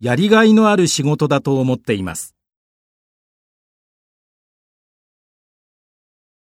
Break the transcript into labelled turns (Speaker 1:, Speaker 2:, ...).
Speaker 1: やりがいのある仕事だと思っています。